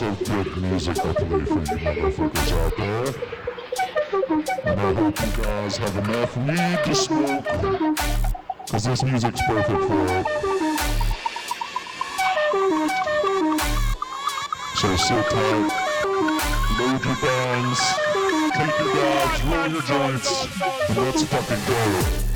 lots of good music to play for you motherfuckers out there. And I hope you guys have enough weed to smoke. Cause this music's perfect for it. So sit tight, load your bangs, take your dabs, roll your joints, and let's fucking go.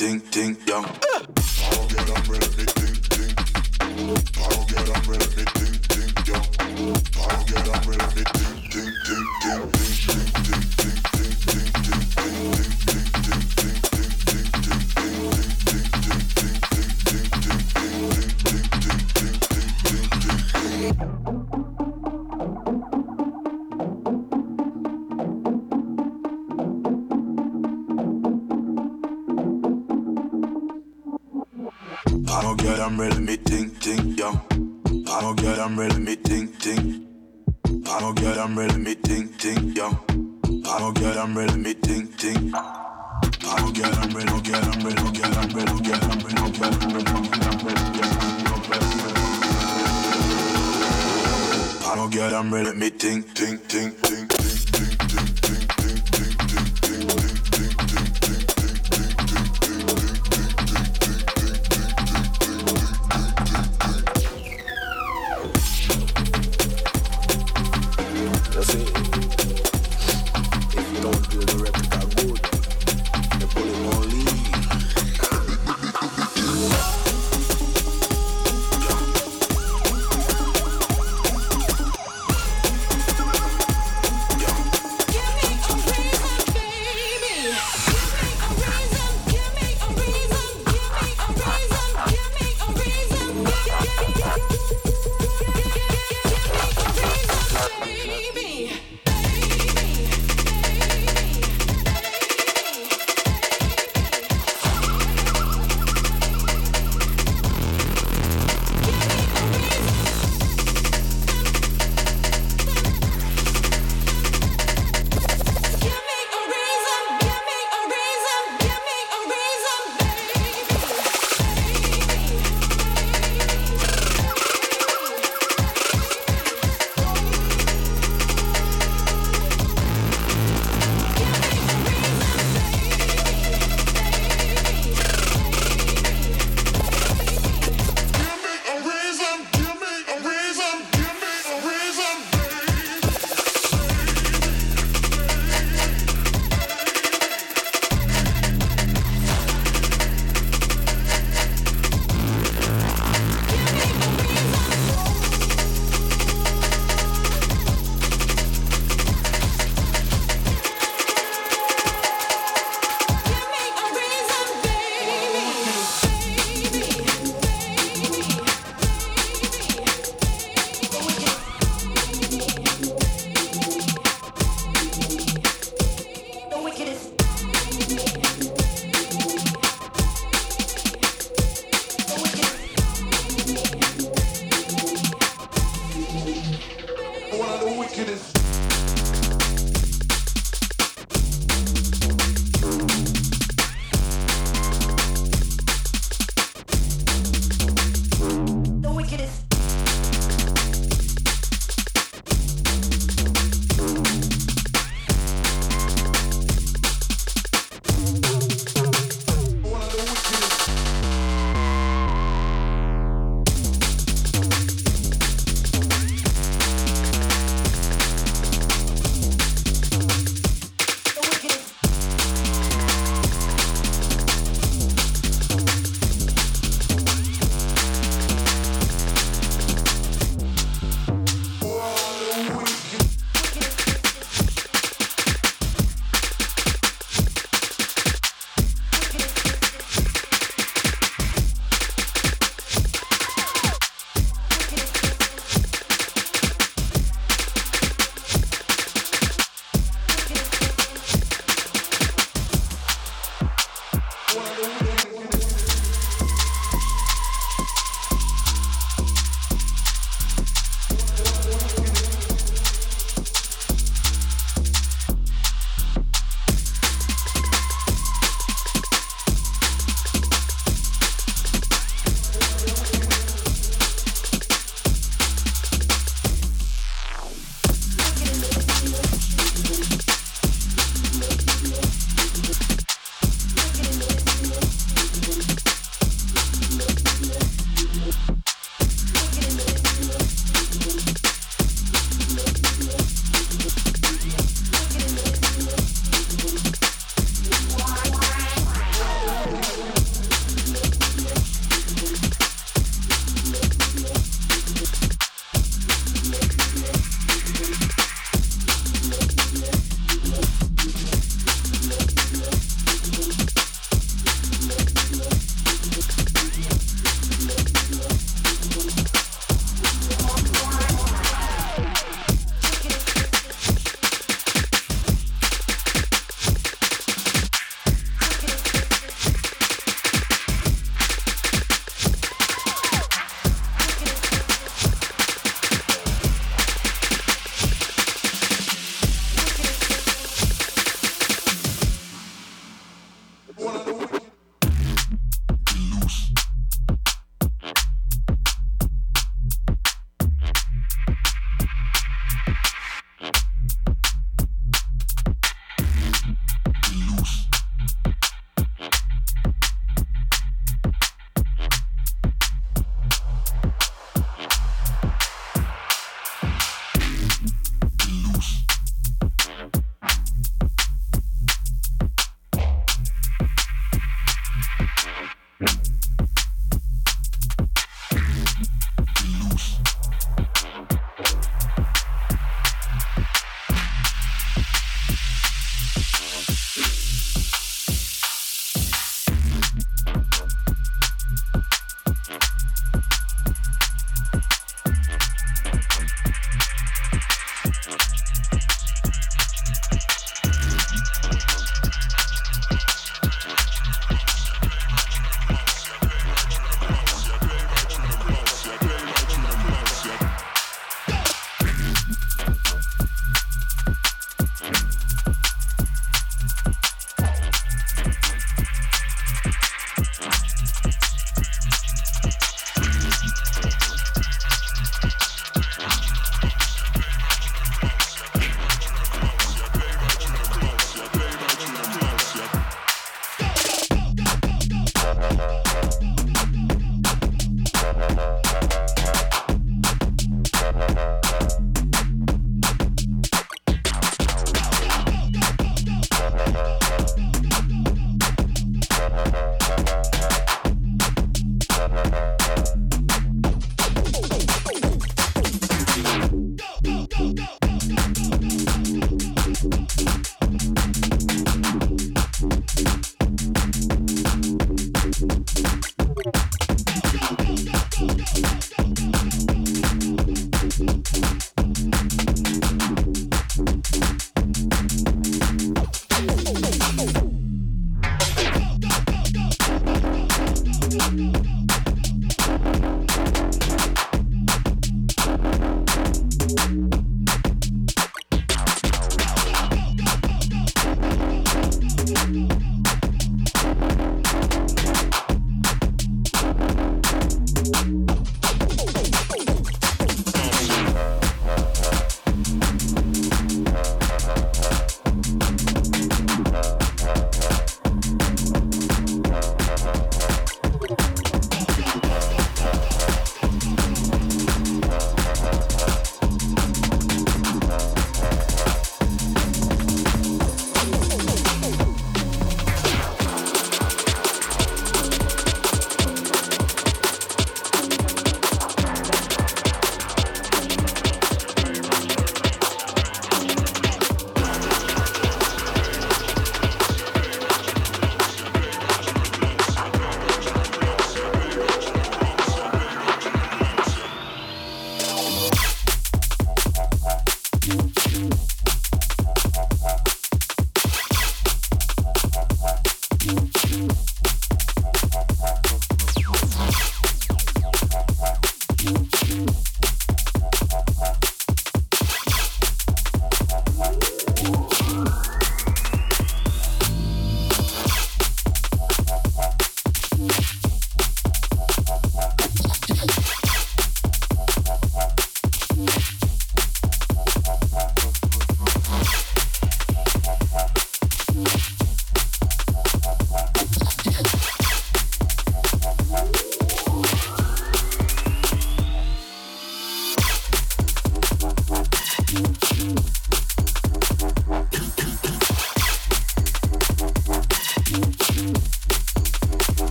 I'm really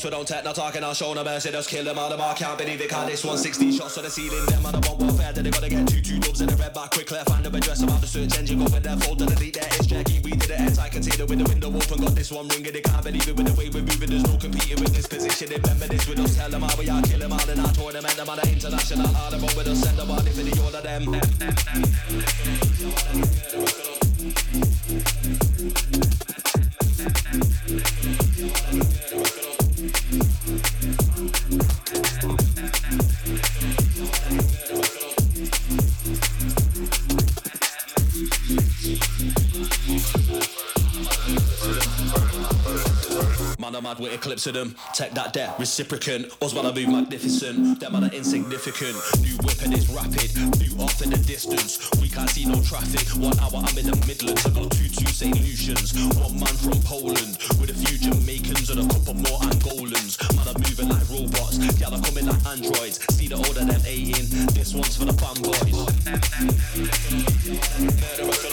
so don't take no talking, I'll show. No mercy, just kill them all them, I can't believe it, can't this 160 shots to the ceiling, them on the one warfare, they gotta get two, two dubs in the red back, quick, find them address, about the search engine, go with their folder, delete their it's Jackie, we did it, I can see the the window open, got this one ringing, they can't believe it, with the way we're moving, there's no competing with this position, remember this with us, tell them how we are, kill them all in our tournament, them on the international, all them with us, send them all, if the order them. Eclipse of them. Take that there, reciprocant. I move magnificent. Them are insignificant. New weapon is rapid. New off in the distance. We can't see no traffic. One hour I'm in the Midlands. I got two two St. Lucians. One man from Poland. With a few Jamaicans and a couple more Angolans. Man are moving like robots. Yeah, they're coming like androids. See the older them 18. This one's for the fanboys. bass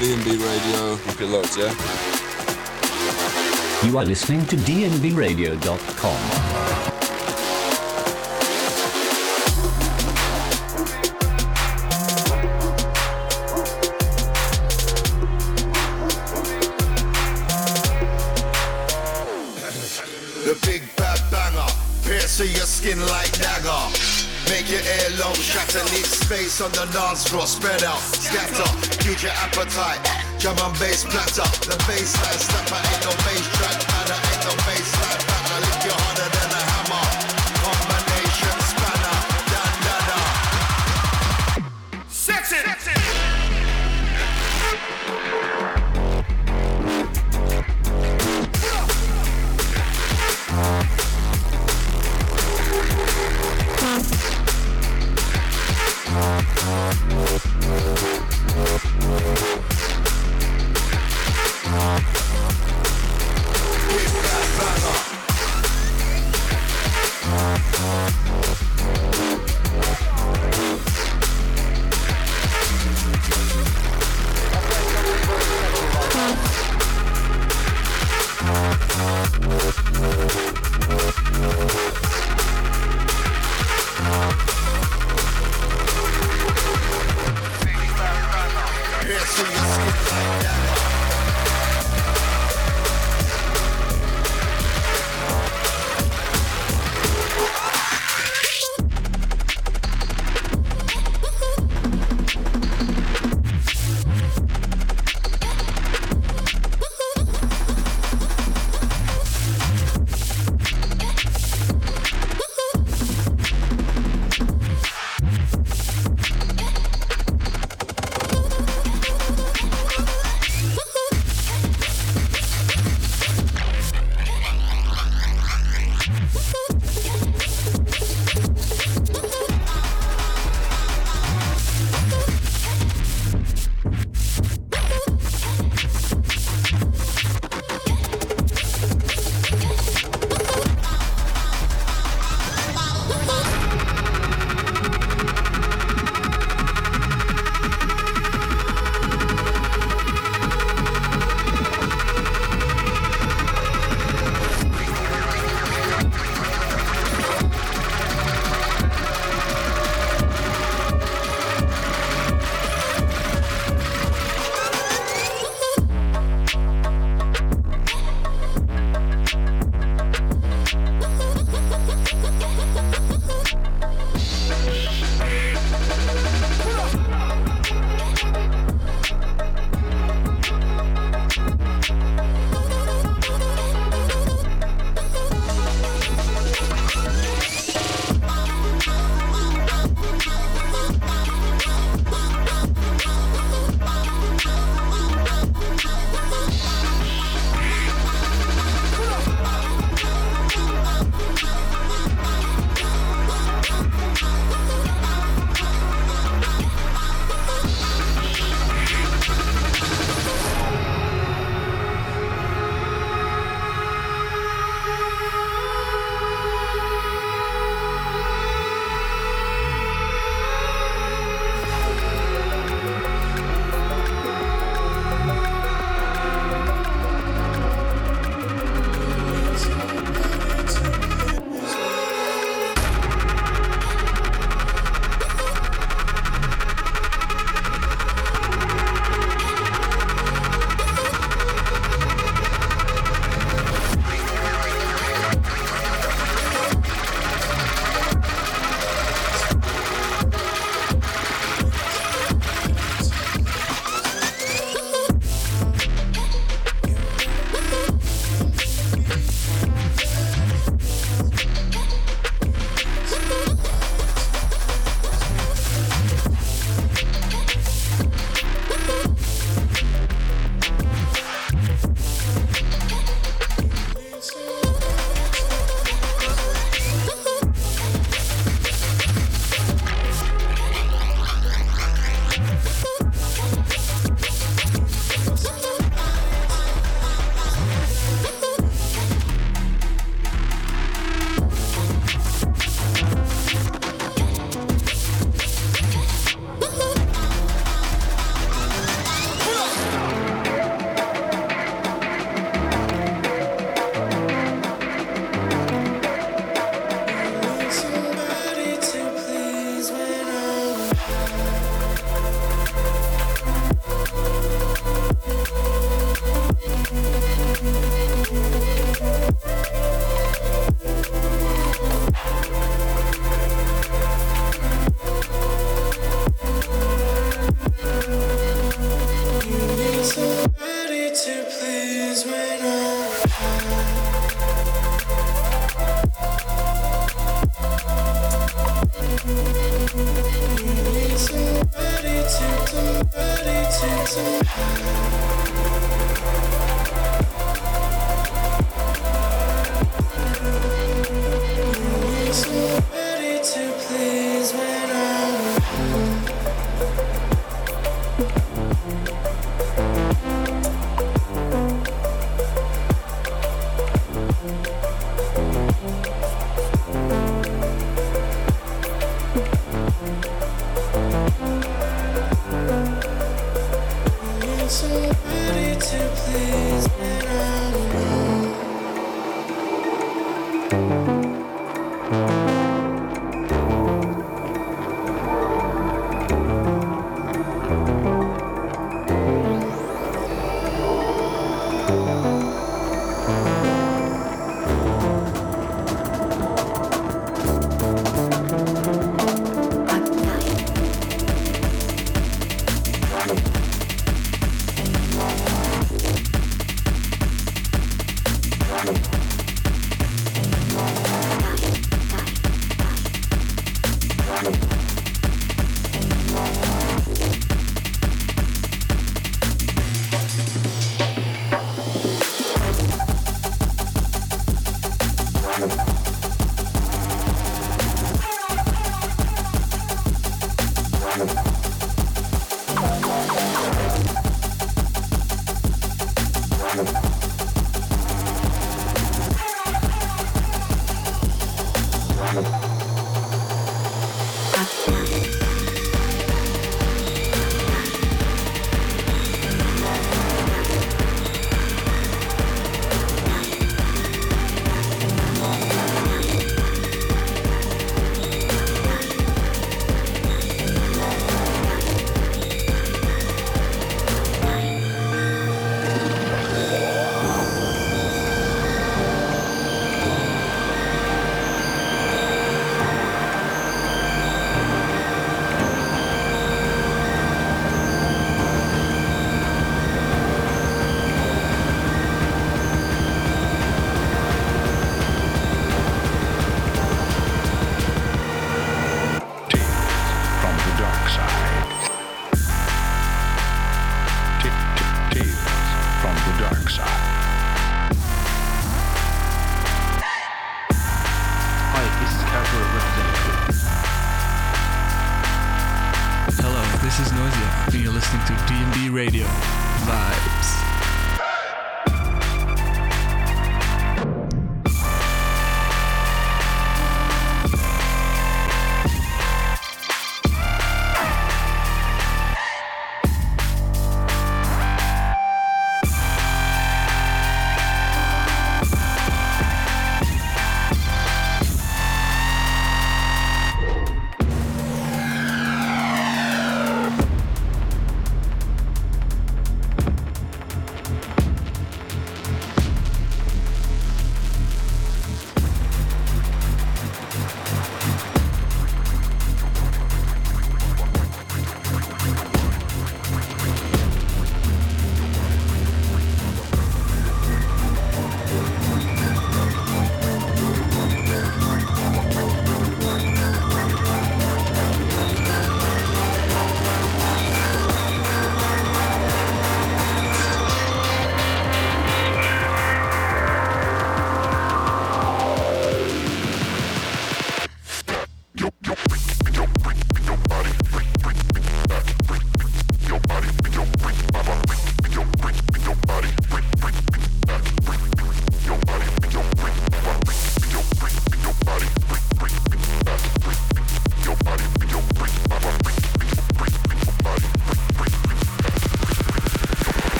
DNB Radio. Keep it locked, yeah? You are listening to dnbradio.com. The big bad banger, piercing your skin like dagger. Make your earlobe shatter, leave space on the dance floor, spread out, scatter, feed your appetite. Drum and bass platter, the bass line stepper, ain't no bass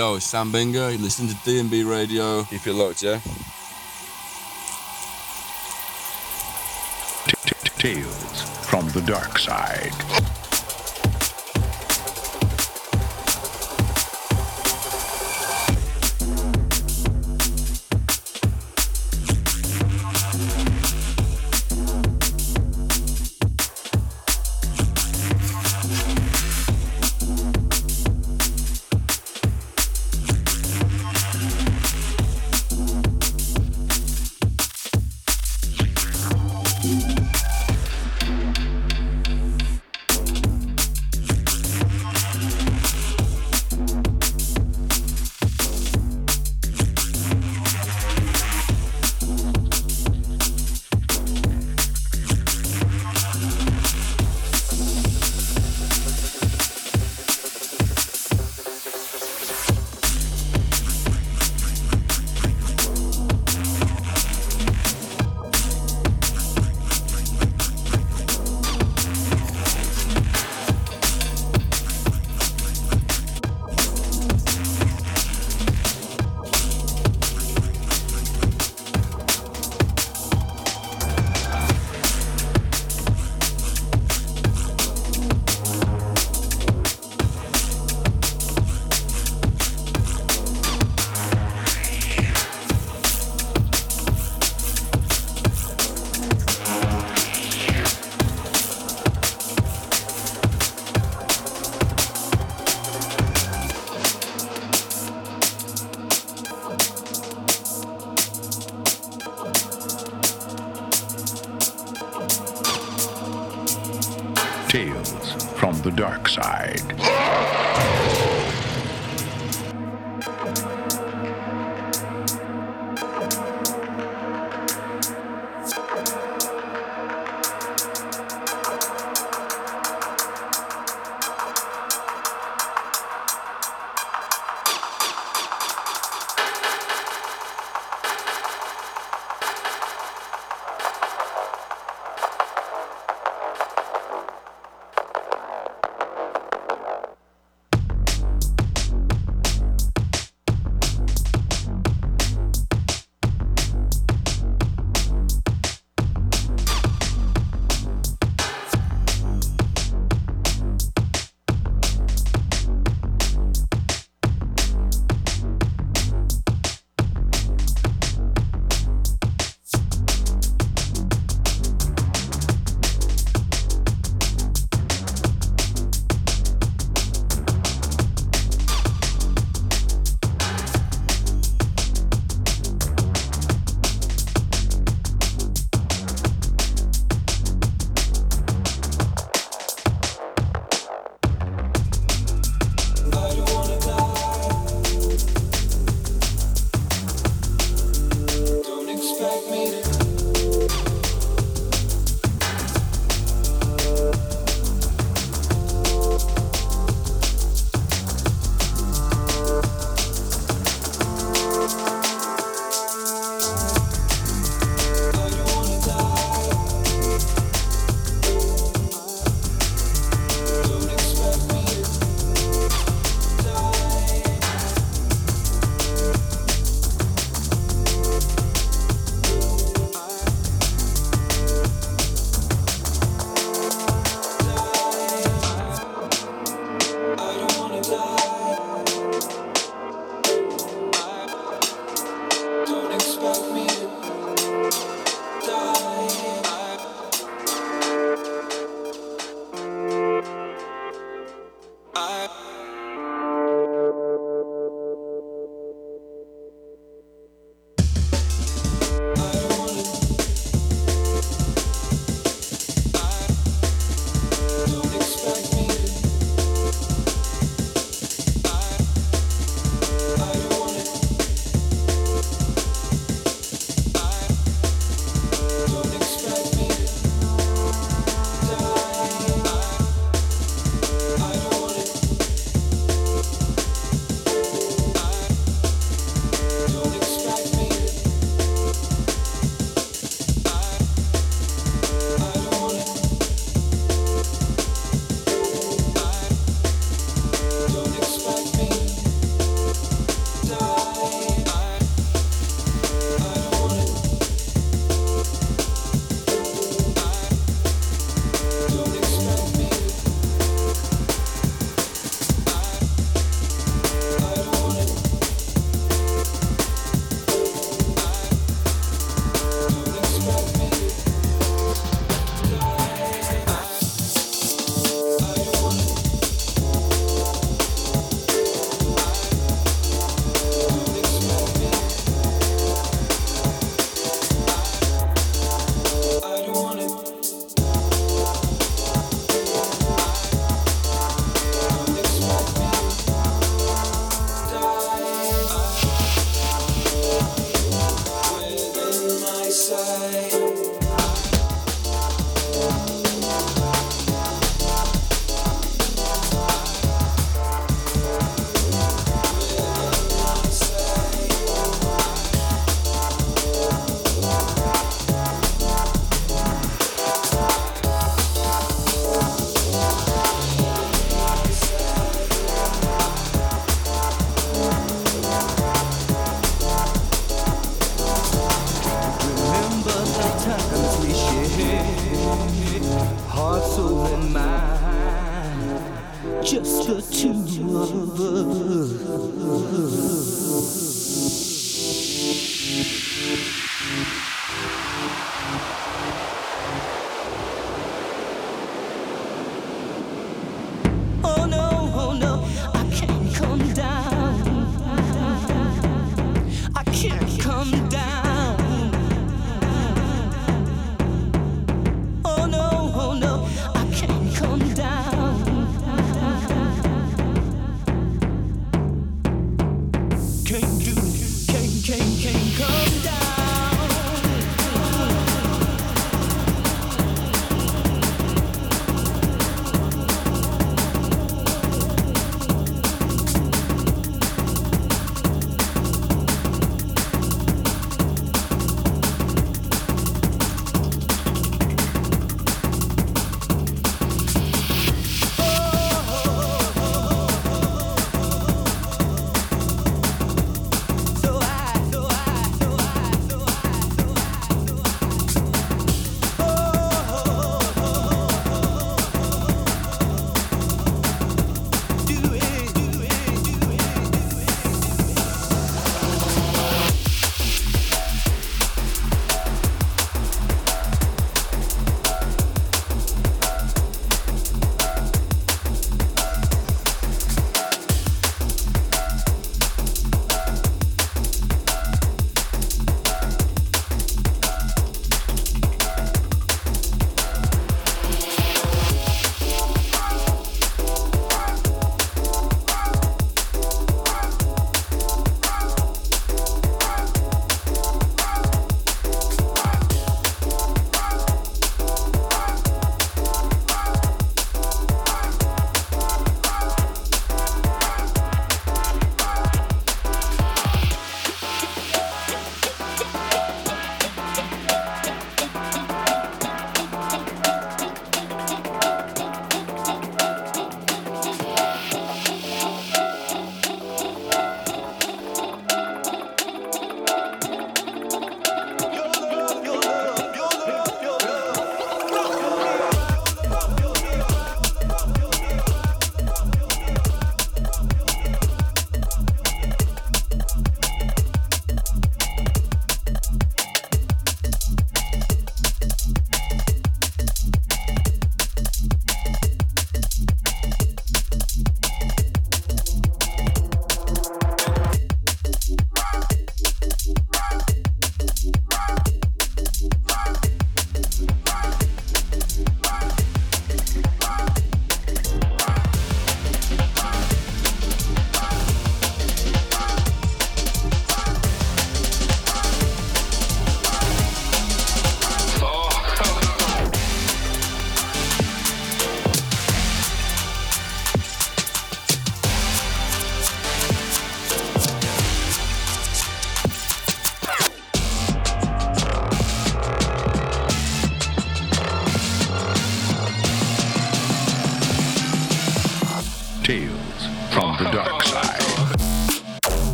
yo, it's Sam Binga. You listen to DNB Radio. Keep it locked, yeah? Tales from the dark side.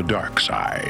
The Dark Side.